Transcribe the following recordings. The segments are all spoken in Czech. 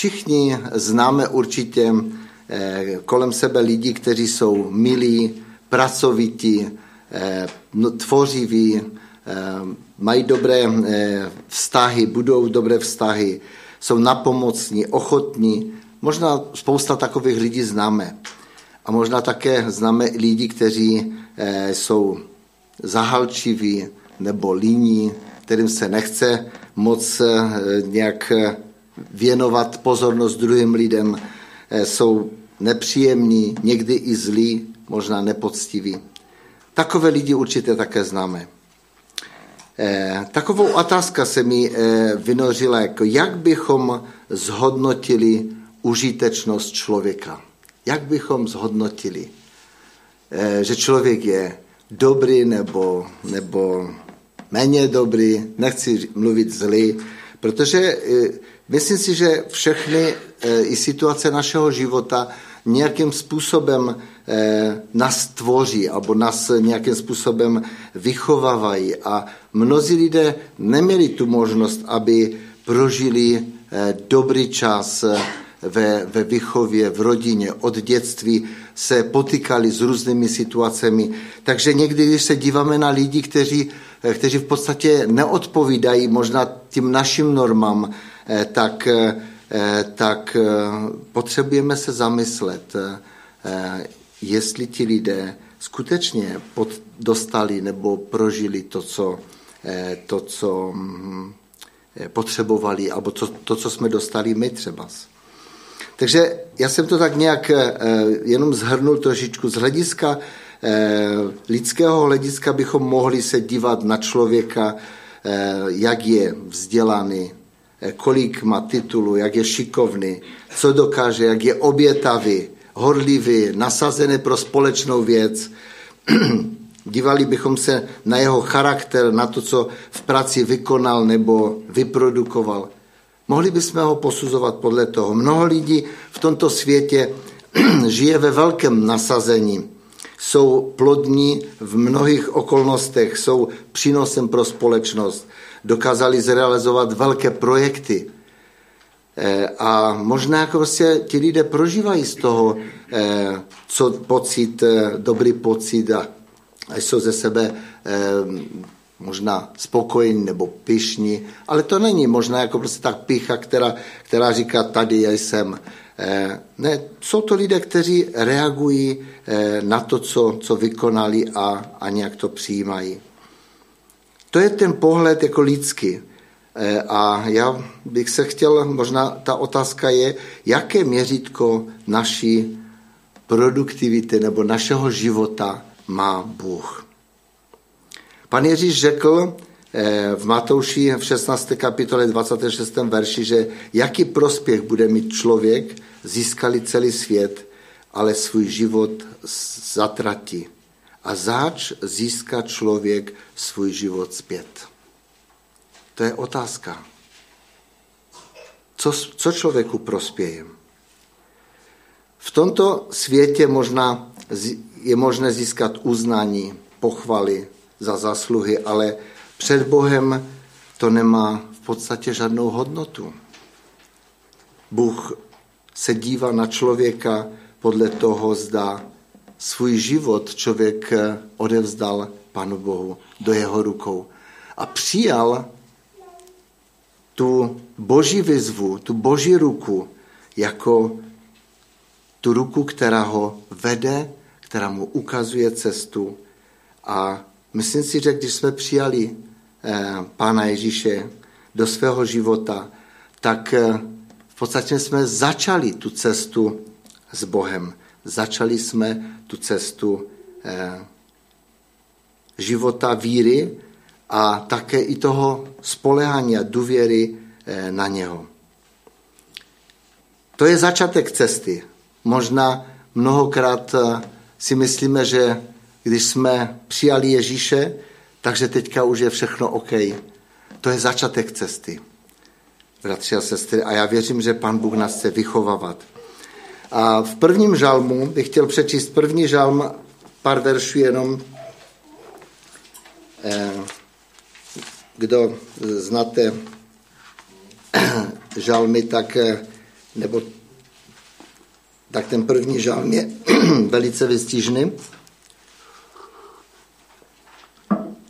Všichni známe určitě kolem sebe lidi, kteří jsou milí, pracovití, no, tvořiví, mají dobré vztahy, budou dobré vztahy, jsou napomocní, ochotní. Možná spousta takových lidí známe. A možná také známe lidi, kteří jsou zahalčiví nebo líní, kterým se nechce moc nějak věnovat pozornost druhým lidem, jsou nepříjemní, někdy i zlí, možná nepoctiví. Takové lidi určitě také známe. Takovou otázka se mi vynořila, jako jak bychom zhodnotili užitečnost člověka. Jak bychom zhodnotili, že člověk je dobrý nebo, nebo méně dobrý, nechci mluvit zlý, protože myslím si, že všechny i situace našeho života nějakým způsobem nás tvoří alebo nás nějakým způsobem vychovávají. A mnozí lidé neměli tu možnost, aby prožili dobrý čas ve, ve vychově, v rodině, od dětství se potýkali s různými situacemi. Takže někdy, když se díváme na lidi, kteří, kteří v podstatě neodpovídají možná tím našim normám, tak, tak potřebujeme se zamyslet, jestli ti lidé skutečně pod, dostali nebo prožili to, co, to, co hm, potřebovali, alebo to, to, co jsme dostali my třeba. Takže já jsem to tak nějak jenom zhrnul trošičku z hlediska lidského hlediska bychom mohli se dívat na člověka, jak je vzdělaný, kolik má titulu, jak je šikovný, co dokáže, jak je obětavý, horlivý, nasazený pro společnou věc. Dívali bychom se na jeho charakter, na to, co v práci vykonal nebo vyprodukoval. Mohli bychom ho posuzovat podle toho. Mnoho lidí v tomto světě žije ve velkém nasazení. Jsou plodní v mnohých okolnostech, jsou přínosem pro společnost. Dokázali zrealizovat velké projekty. A možná jako prostě ti lidé prožívají z toho co pocit, dobrý pocit a, a jsou ze sebe možná spokojení nebo pišní, ale to není možná jako prostě tak pícha, která, která říká, tady já jsem. Ne, jsou to lidé, kteří reagují na to, co, co vykonali a, a nějak to přijímají. To je ten pohled jako lidský. A já bych se chtěl, možná ta otázka je, jaké měřítko naší produktivity nebo našeho života má Bůh. Pan Ježíš řekl v Matouši v 16. kapitole 26. verši, že jaký prospěch bude mít člověk, získali celý svět, ale svůj život zatratí. A záč získá člověk svůj život zpět. To je otázka. Co, co člověku prospěje? V tomto světě možná je možné získat uznání, pochvaly, za zasluhy, ale před Bohem to nemá v podstatě žádnou hodnotu. Bůh se dívá na člověka podle toho, zda svůj život člověk odevzdal Panu Bohu do jeho rukou a přijal tu boží vyzvu, tu boží ruku jako tu ruku, která ho vede, která mu ukazuje cestu a Myslím si, že když jsme přijali eh, Pána Ježíše do svého života, tak eh, v podstatě jsme začali tu cestu s Bohem. Začali jsme tu cestu eh, života víry a také i toho spolehání a důvěry na něho. To je začátek cesty. Možná mnohokrát si myslíme, že když jsme přijali Ježíše, takže teďka už je všechno OK. To je začátek cesty, bratři a sestry. A já věřím, že Pan Bůh nás chce vychovávat. A v prvním žalmu bych chtěl přečíst první žalm, pár veršů jenom. Eh, kdo znáte žalmy, tak eh, nebo tak ten první žálm je velice vystižný.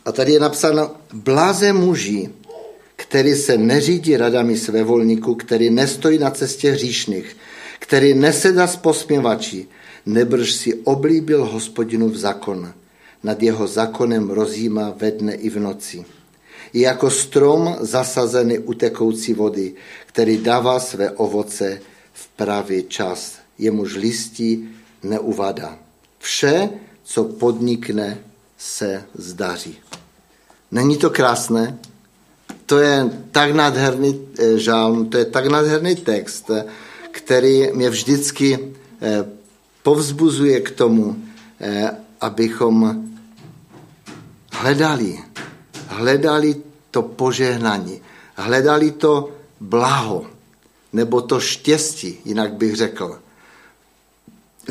A tady je napsáno, bláze muži, který se neřídí radami svévolníků, který nestojí na cestě hříšných, který nesedá s posměvači, nebrž si oblíbil hospodinu v zákon. Nad jeho zákonem rozjíma ve dne i v noci. Je jako strom zasazený u tekoucí vody, který dává své ovoce v pravý čas. Jemuž listí neuvada. Vše, co podnikne, se zdaří. Není to krásné? To je tak nádherný eh, žálm, to je tak nádherný text, který mě vždycky eh, povzbuzuje k tomu, eh, abychom hledali, hledali to požehnání, hledali to blaho, nebo to štěstí, jinak bych řekl.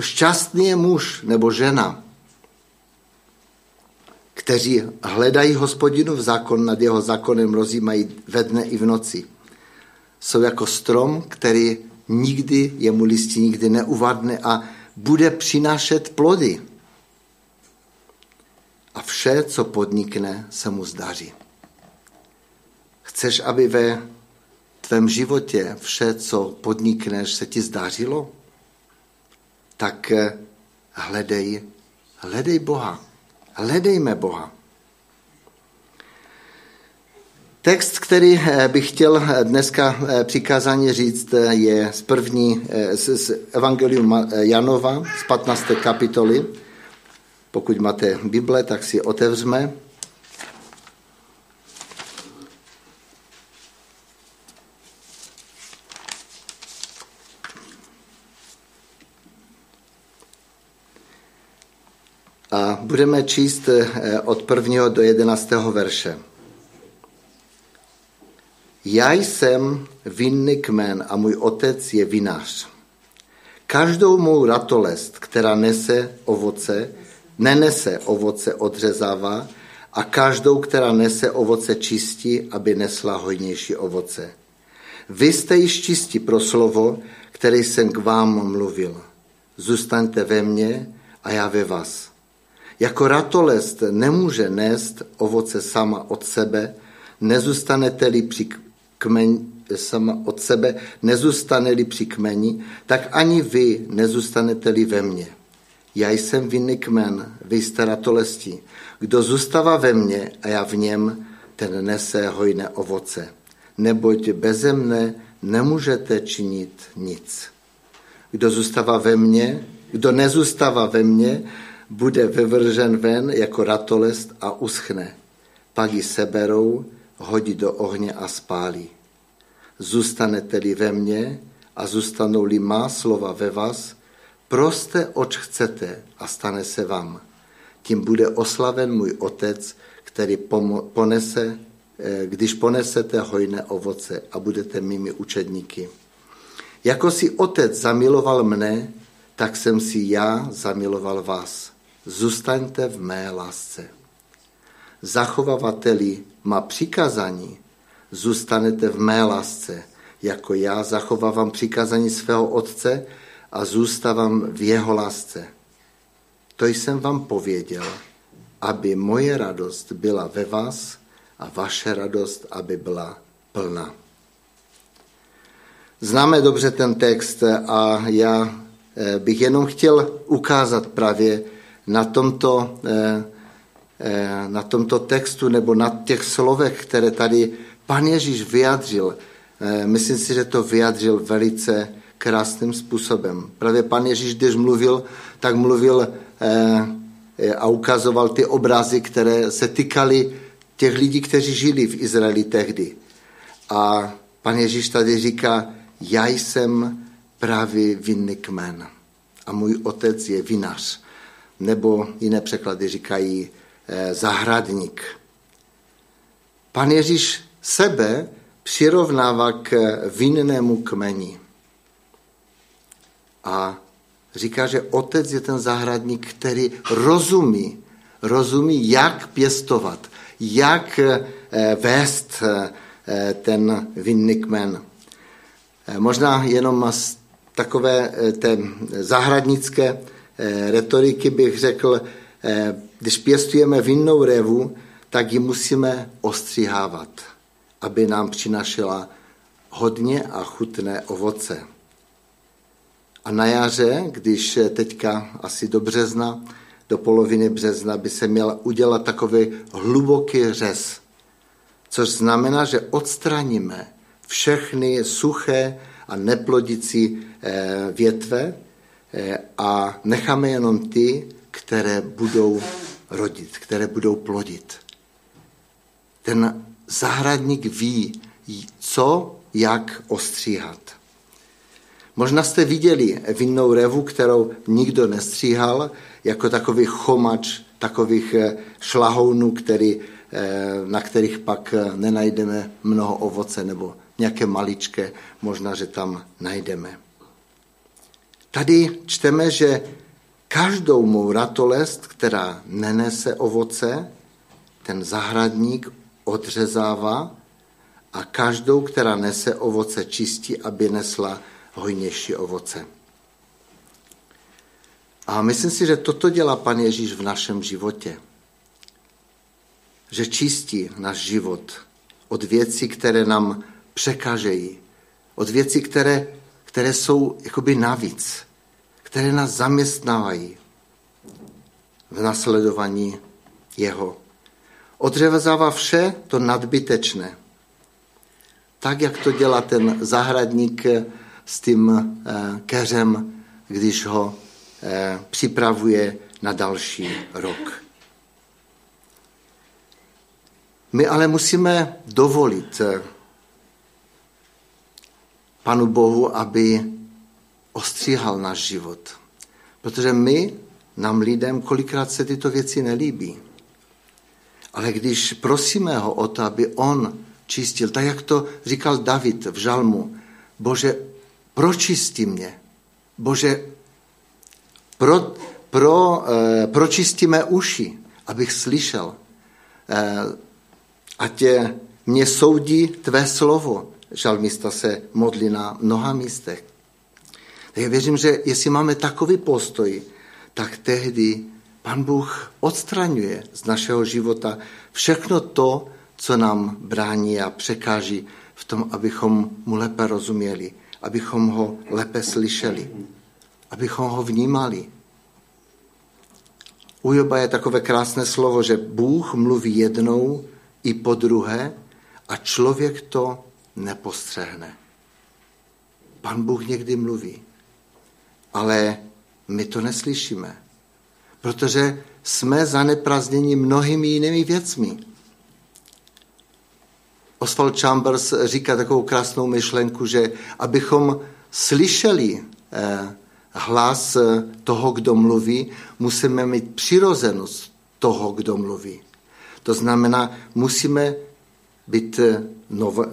Šťastný je muž nebo žena, kteří hledají hospodinu v zákon, nad jeho zákonem rozjímají ve dne i v noci. Jsou jako strom, který nikdy, jemu listí nikdy neuvadne a bude přinášet plody. A vše, co podnikne, se mu zdaří. Chceš, aby ve tvém životě vše, co podnikneš, se ti zdařilo? Tak eh, hledej, hledej Boha. Hledejme Boha. Text, který eh, bych chtěl eh, dneska přikázání říct, je z první, z Evangelium Janova, z 15. kapitoly. Pokud máte Bible, tak si otevřme. A budeme číst eh, od prvního do jedenáctého verše. Já jsem vinný kmen a můj otec je vinař. Každou mou ratolest, která nese ovoce, nenese ovoce odřezává a každou, která nese ovoce čistí, aby nesla hojnější ovoce. Vy jste již čistí pro slovo, které jsem k vám mluvil. Zůstaňte ve mně a já ve vás. Jako ratolest nemůže nést ovoce sama od sebe, nezůstanete-li při kmeni, sama od sebe, nezůstane-li při kmeni, tak ani vy nezůstanete-li ve mně. Já jsem vinný kmen, vy jste ratolesti. Kdo zůstává ve mně a já v něm, ten nese hojné ovoce. Neboť beze mne nemůžete činit nic. Kdo zůstává ve mně, kdo nezůstává ve mně, bude vyvržen ven jako ratolest a uschne. Pak ji seberou, hodí do ohně a spálí. Zůstanete-li ve mně a zůstanou-li má slova ve vás, proste, oč chcete a stane se vám. Tím bude oslaven můj otec, který ponese, eh, když ponesete hojné ovoce a budete mými učedníky. Jako si otec zamiloval mne, tak jsem si já zamiloval vás zůstaňte v mé lásce. Zachovavateli má přikázání, zůstanete v mé lásce, jako já zachovávám přikázání svého otce a zůstávám v jeho lásce. To jsem vám pověděl, aby moje radost byla ve vás a vaše radost, aby byla plná. Známe dobře ten text a já eh, bych jenom chtěl ukázat právě na tomto, eh, na tomto textu nebo na těch slovech, které tady pan Ježíš vyjadřil. Eh, myslím si, že to vyjadřil velice krásným způsobem. Právě pan Ježíš, když mluvil, tak mluvil a ukazoval ty obrazy, které se týkaly těch lidí, kteří žili v Izraeli tehdy. A pan Ježíš tady říká, já jsem právě vinný kmen a můj otec je vinař nebo jiné překlady říkají eh, zahradník. Pan Ježíš sebe přirovnává k vinnému kmeni. A říká, že otec je ten zahradník, který rozumí, rozumí, jak pěstovat, jak eh, vést eh, ten vinný kmen. Možná jenom z takové té zahradnické retoriky bych řekl, když pěstujeme vinnou revu, tak ji musíme ostříhávat, aby nám přinašela hodně a chutné ovoce. A na jaře, když teďka asi do března, do poloviny března by se měl udělat takový hluboký řez, což znamená, že odstraníme všechny suché a neplodící eh, větve eh, a necháme jenom ty, které budou rodit, které budou plodit. Ten zahradník ví, co, jak ostříhat. Možná jste viděli vinnou revu, kterou nikdo nestříhal, jako takový chomač takových eh, šlahounů, který, eh, na kterých pak eh, nenajdeme mnoho ovoce nebo nějaké maličké, možná, že tam najdeme. Tady čteme, že každou mou ratolest, která nenese ovoce, ten zahradník odřezává a každou, která nese ovoce, čistí, aby nesla hojnější ovoce. A myslím si, že toto dělá Pan Ježíš v našem životě. Že čistí náš život od věcí, které nám překažejí, od věcí, které, které jsou jakoby navíc, které nás zaměstnávají v nasledování jeho. Odřezává vše to nadbytečné. Tak, jak to dělá ten zahradník s tím eh, keřem, když ho eh, připravuje na další rok. My ale musíme dovolit eh, Panu Bohu, aby ostříhal náš život. Protože my, nám lidem, kolikrát se tyto věci nelíbí. Ale když prosíme ho o to, aby on čistil, tak jak to říkal David v žalmu, Bože, pročistí mě. Bože, pro, pro, eh, pročistíme uši, abych slyšel. Eh, a tě mě soudí tvé slovo. Žalmista se modlí na mnoha místech. Já věřím, že jestli máme takový postoj, tak tehdy Pan Bůh odstraňuje z našeho života všechno to, co nám brání a překáží v tom, abychom mu lépe rozuměli, abychom ho lépe slyšeli, abychom ho vnímali. U Joba je takové krásné slovo, že Bůh mluví jednou i po druhé a člověk to nepostřehne. Pan Bůh někdy mluví, ale my to neslyšíme protože jsme zaneprazněni mnohými jinými věcmi. Oswald Chambers říká takovou krásnou myšlenku, že abychom slyšeli eh, hlas eh, toho, kdo mluví, musíme mít přirozenost toho, kdo mluví. To znamená, musíme být eh,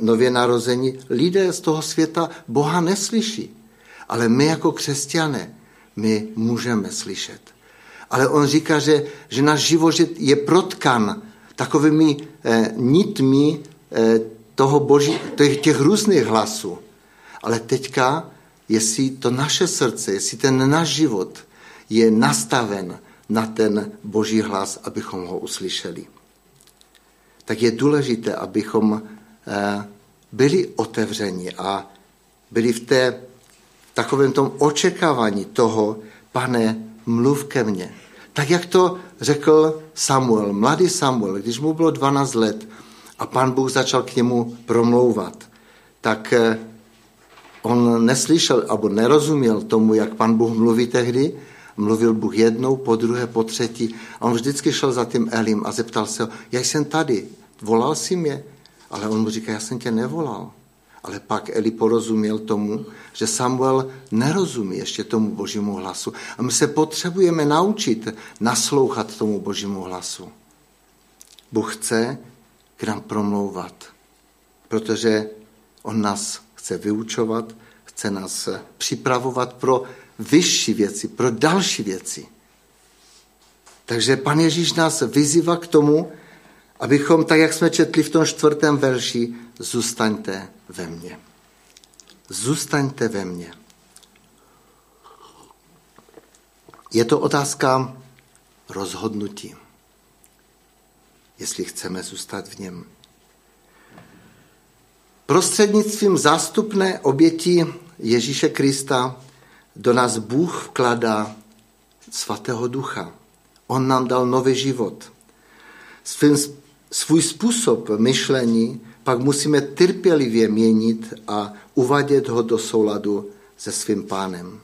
nově narození. Lidé z toho světa Boha neslyší, ale my jako křesťané, my můžeme slyšet ale on říká, že, že náš život je protkan takovými eh, nitmi eh, toho boží, těch, těch různých hlasů. Ale teďka, jestli to naše srdce, jestli ten náš život je nastaven na ten boží hlas, abychom ho uslyšeli, tak je důležité, abychom eh, byli otevřeni a byli v té takovém tom očekávání toho, pane, mluv ke mně. Tak jak to řekl Samuel, mladý Samuel, když mu bylo 12 let a pan Bůh začal k němu promlouvat, tak eh, on neslyšel, nebo nerozuměl tomu, jak pan Bůh mluví tehdy, mluvil Bůh jednou, po druhé, po třetí a on vždycky šel za tím Elim a zeptal se ho, já jsem tady, volal jsi mě? Ale on mu říká, já jsem tě nevolal. Ale pak Eli porozuměl tomu, že Samuel nerozumí ještě tomu božímu hlasu. A my se potřebujeme naučit naslouchat tomu božímu hlasu. Bůh chce k nám promlouvat, protože On nás chce vyučovat, chce nás připravovat pro vyšší věci, pro další věci. Takže pan Ježíš nás vyzývá k tomu, abychom, tak jak jsme četli v tom čtvrtém verši, zůstaňte ve mně. zůstaňte ve mně. Je to otázka rozhodnutí, jestli chceme zůstat v něm. Prostřednictvím zástupné oběti Ježíše Krista do nás Bůh vkládá svatého ducha. On nám dal nový život. Svým, svůj způsob myšlení pak musíme trpělivě měnit a uvádět ho do souladu se svým pánem.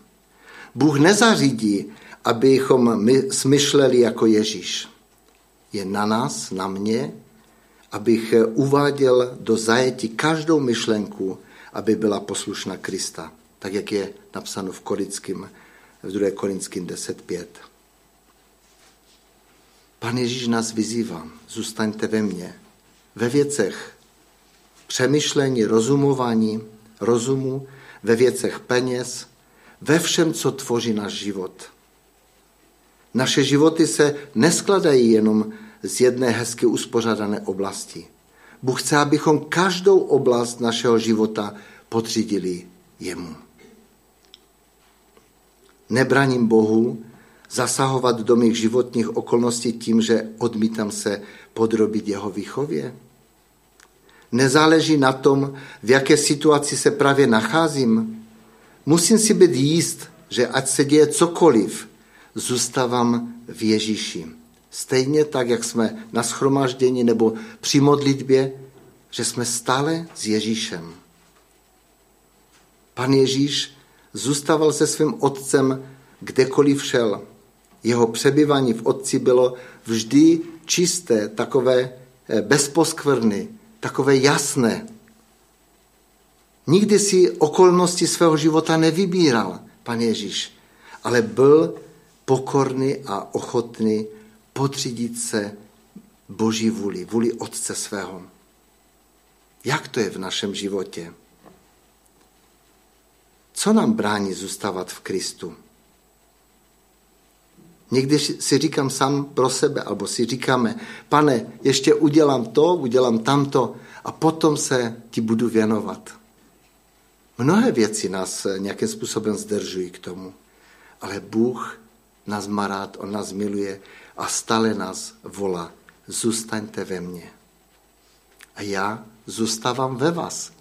Bůh nezařídí, abychom my smyšleli jako Ježíš. Je na nás, na mě, abych uváděl do zajetí každou myšlenku, aby byla poslušná Krista, tak jak je napsáno v, v 2. Korinským 10.5. Pan Ježíš nás vyzývá, zůstaňte ve mně, ve věcech přemýšlení, rozumování, rozumu, ve věcech peněz, ve všem, co tvoří náš život. Naše životy se neskladají jenom z jedné hezky uspořádané oblasti. Bůh chce, abychom každou oblast našeho života podřídili jemu. Nebraním Bohu zasahovat do mých životních okolností tím, že odmítám se podrobit jeho výchově? Nezáleží na tom, v jaké situaci se právě nacházím. Musím si být jíst, že ať se děje cokoliv, zůstávám v Ježíši. Stejně tak, jak jsme na schromáždění nebo při modlitbě, že jsme stále s Ježíšem. Pan Ježíš zůstával se svým otcem kdekoliv šel. Jeho přebyvání v otci bylo vždy čisté, takové eh, bezposkvrny, takové jasné. Nikdy si okolnosti svého života nevybíral, pan Ježíš, ale byl pokorný a ochotný podřídit se Boží vůli, vůli Otce svého. Jak to je v našem životě? Co nám brání zůstávat v Kristu? Někdy si říkám sám pro sebe, alebo si říkáme, pane, ještě udělám to, udělám tamto a potom se ti budu věnovat. Mnohé věci nás nějakým způsobem zdržují k tomu, ale Bůh nás má rád, On nás miluje a stále nás volá, zůstaňte ve mně. A já zůstávám ve vás.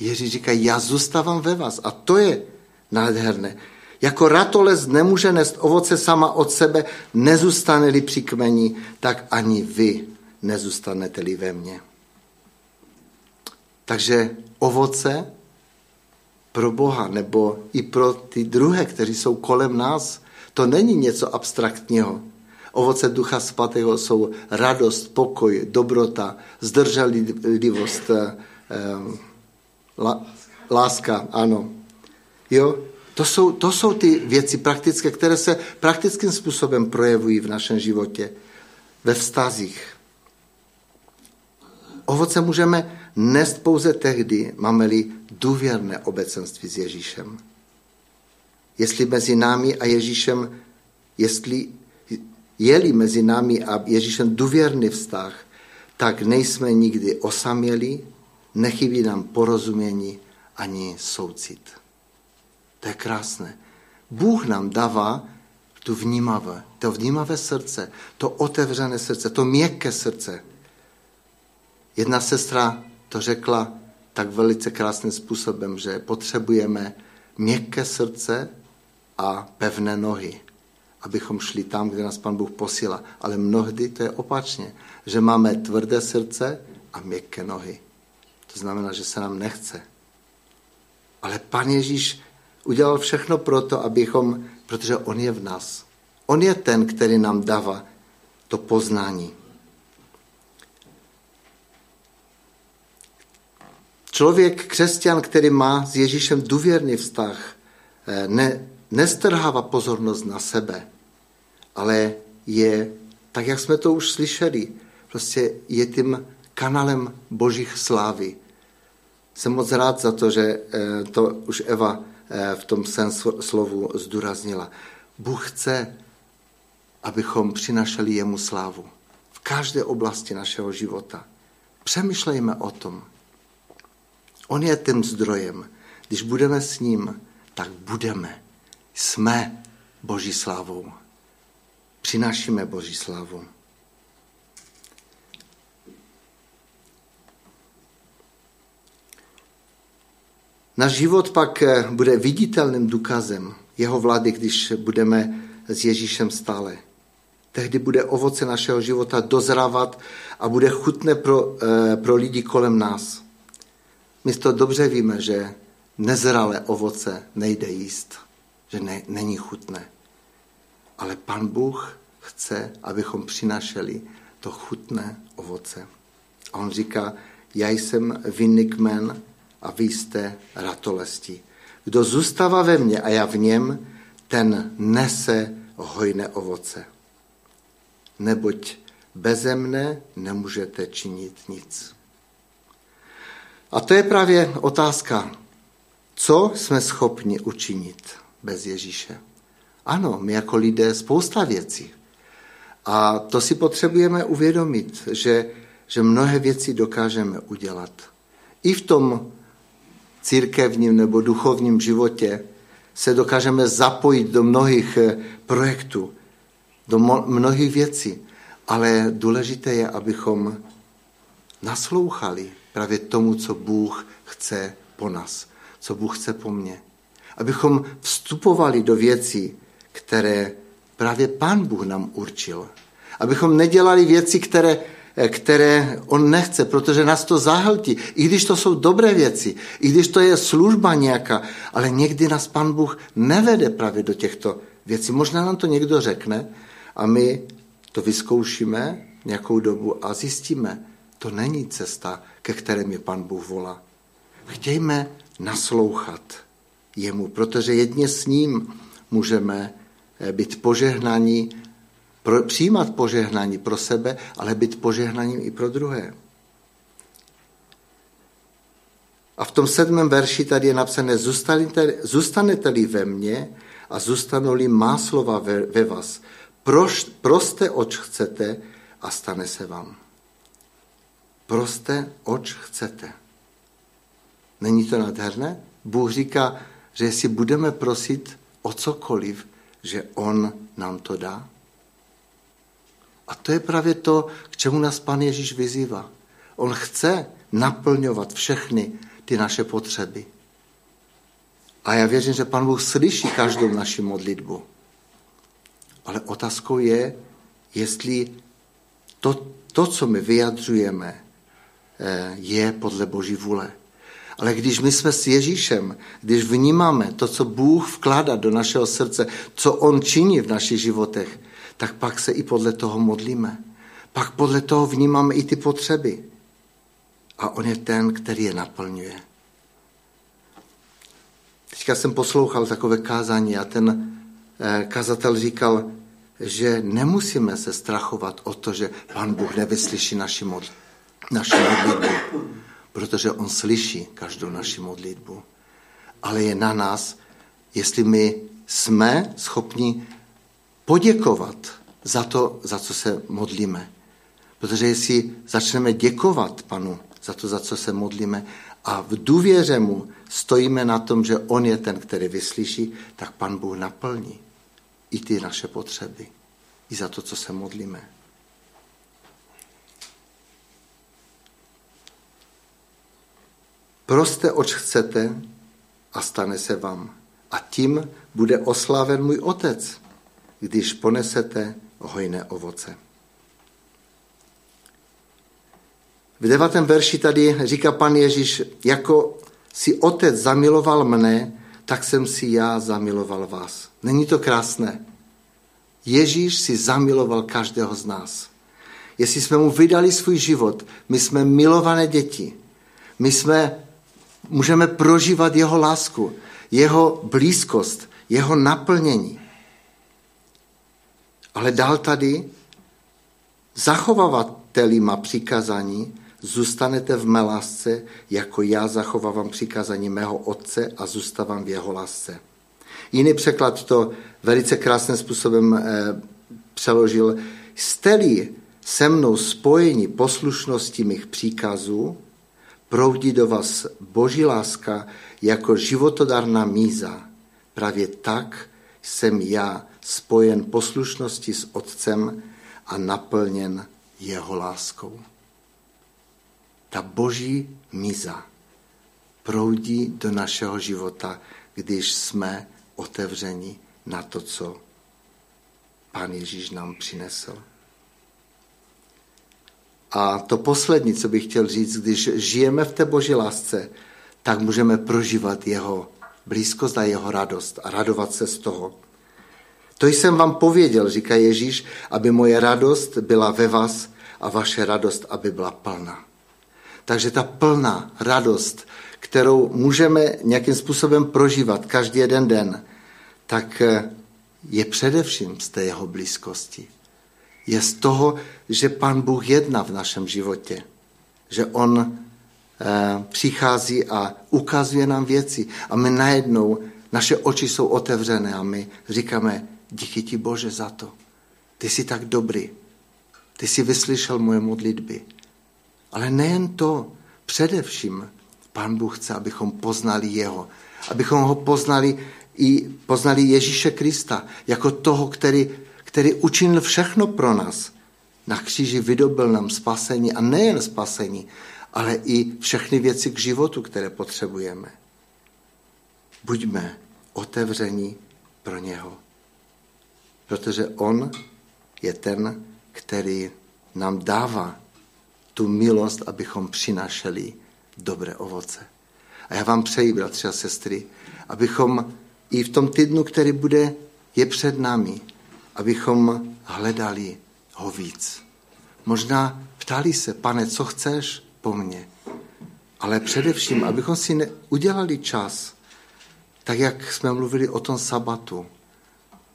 Ježíš říká, já zůstávám ve vás. A to je nádherné. Jako ratolest nemůže nést ovoce sama od sebe, nezůstane-li při kmeni, tak ani vy nezůstanete-li ve mně. Takže ovoce pro Boha nebo i pro ty druhé, kteří jsou kolem nás, to není něco abstraktního. Ovoce Ducha Svatého jsou radost, pokoj, dobrota, zdrželivost, eh, eh, láska, ano. Jo? To jsou, to jsou ty věci praktické, které se praktickým způsobem projevují v našem životě, ve vztazích. Ovoce můžeme nést pouze tehdy, máme-li důvěrné obecenství s Ježíšem. Jestli mezi námi a Ježíšem, jestli je-li mezi námi a Ježíšem důvěrný vztah, tak nejsme nikdy osaměli, nechybí nám porozumění ani soucit. To je krásné. Bůh nám dává tu vnímavé, to vnímavé srdce, to otevřené srdce, to měkké srdce. Jedna sestra to řekla tak velice krásným způsobem, že potřebujeme měkké srdce a pevné nohy, abychom šli tam, kde nás Pan Bůh posílá. Ale mnohdy to je opačně, že máme tvrdé srdce a měkké nohy. To znamená, že se nám nechce. Ale Pan Ježíš udělal všechno proto, abychom, protože On je v nás. On je ten, který nám dává to poznání. Člověk, křesťan, který má s Ježíšem důvěrný vztah, eh, ne, nestrhává pozornost na sebe, ale je, tak jak jsme to už slyšeli, prostě je tím kanálem božích slávy. Jsem moc rád za to, že eh, to už Eva v tom svém slovu zdůraznila. Bůh chce, abychom přinašeli jemu slávu v každé oblasti našeho života. Přemýšlejme o tom. On je tím zdrojem. Když budeme s ním, tak budeme. Jsme Boží slávou. Přinášíme Boží slávu. Náš život pak eh, bude viditelným důkazem jeho vlády, když budeme s Ježíšem stále. Tehdy bude ovoce našeho života dozrávat a bude chutné pro, eh, pro lidi kolem nás. My to dobře víme, že nezralé ovoce nejde jíst, že ne, není chutné. Ale pan Bůh chce, abychom přinašeli to chutné ovoce. A on říká, já jsem vinný kmen a vy jste ratolesti. Kdo zůstává ve mně a já v něm, ten nese hojné ovoce. Neboť beze mne nemůžete činit nic. A to je právě otázka, co jsme schopni učinit bez Ježíše. Ano, my jako lidé spousta věcí. A to si potřebujeme uvědomit, že, že mnohé věci dokážeme udělat. I v tom církevním nebo duchovním životě se dokážeme zapojit do mnohých eh, projektů, do mnohých věcí. Ale důležité je, abychom naslouchali právě tomu, co Bůh chce po nás, co Bůh chce po mně. Abychom vstupovali do věcí, které právě Pán Bůh nám určil. Abychom nedělali věci, které, které on nechce, protože nás to zahltí. I když to jsou dobré věci, i když to je služba nějaká, ale někdy nás Pán Bůh nevede právě do těchto věcí. Možná nám to někdo řekne a my to vyzkoušíme nějakou dobu a zjistíme, to není cesta, ke které mi Pan Bůh volá. Chtějme naslouchat jemu, protože jedně s ním můžeme eh, být požehnaní, pro, přijímat požehnání pro sebe, ale být požehnaním i pro druhé. A v tom sedmém verši tady je napsané, zůstanete-li ve mně a zůstanou-li má slova ve, ve vás, proš, proste, oč chcete a stane se vám. Proste, oč chcete. Není to nádherné? Bůh říká, že jestli budeme prosit o cokoliv, že On nám to dá. A to je právě to, k čemu nás Pan Ježíš vyzývá. On chce naplňovat všechny ty naše potřeby. A já věřím, že Pan Bůh slyší každou naši modlitbu. Ale otázkou je, jestli to, to co my vyjadřujeme, eh, je podle Boží vůle. Ale když my jsme s Ježíšem, když vnímáme to, co Bůh vkládá do našeho srdce, co On činí v našich životech, tak pak se i podle toho modlíme. Pak podle toho vnímáme i ty potřeby. A On je ten, který je naplňuje. Teďka jsem poslouchal takové kázání a ten eh, kazatel říkal, že nemusíme se strachovat o to, že Pán Bůh nevyslyší naši, modl- naši modlitbu protože on slyší každou naši modlitbu. Ale je na nás, jestli my jsme schopni poděkovat za to, za co se modlíme. Protože jestli začneme děkovat panu za to, za co se modlíme a v důvěře mu stojíme na tom, že on je ten, který vyslyší, tak pan Bůh naplní i ty naše potřeby, i za to, co se modlíme. Proste, oč chcete a stane se vám. A tím bude osláven můj otec, když ponesete hojné ovoce. V devátém verši tady říká pan Ježíš, jako si otec zamiloval mne, tak jsem si já zamiloval vás. Není to krásné? Ježíš si zamiloval každého z nás. Jestli jsme mu vydali svůj život, my jsme milované děti. My jsme můžeme prožívat jeho lásku, jeho blízkost, jeho naplnění. Ale dál tady zachovávateli má přikázání, zůstanete v mé lásce, jako já zachovávám přikázání mého otce a zůstávám v jeho lásce. Jiný překlad to velice krásným způsobem eh, přeložil. Jste-li se mnou spojení poslušnosti mých příkazů, proudí do vás boží láska jako životodárná míza. Právě tak jsem já spojen poslušností s Otcem a naplněn jeho láskou. Ta boží míza proudí do našeho života, když jsme otevřeni na to, co Pán Ježíš nám přinesl. A to poslední, co bych chtěl říct, když žijeme v té boží lásce, tak můžeme prožívat jeho blízkost a jeho radost a radovat se z toho. To jsem vám pověděl, říká Ježíš, aby moje radost byla ve vás a vaše radost, aby byla plná. Takže ta plná radost, kterou můžeme nějakým způsobem prožívat každý jeden den, tak je především z té jeho blízkosti. Je z toho, že Pan Bůh jedná v našem životě. Že On eh, přichází a ukazuje nám věci. A my najednou, naše oči jsou otevřené a my říkáme, díky ti Bože za to. Ty jsi tak dobrý. Ty jsi vyslyšel moje modlitby. Ale nejen to, především Pán Bůh chce, abychom poznali Jeho. Abychom ho poznali i poznali Ježíše Krista jako toho, který, který učinil všechno pro nás. Na kříži vydobil nám spasení a nejen spasení, ale i všechny věci k životu, které potřebujeme. Buďme otevření pro něho, protože on je ten, který nám dává tu milost, abychom přinašeli dobré ovoce. A já vám přeji, bratři a sestry, abychom i v tom týdnu, který bude, je před námi, abychom hledali ho víc. Možná ptali se, pane, co chceš po mně? Ale především, abychom si udělali čas, tak jak jsme mluvili o tom sabatu.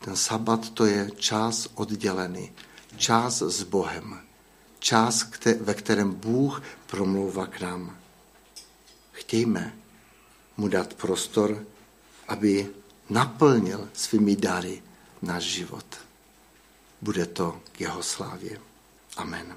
Ten sabat to je čas oddělený, čas s Bohem, čas, ve kterém Bůh promlouvá k nám. Chtějme mu dát prostor, aby naplnil svými dary náš život. Bude to k jeho slávě. Amen.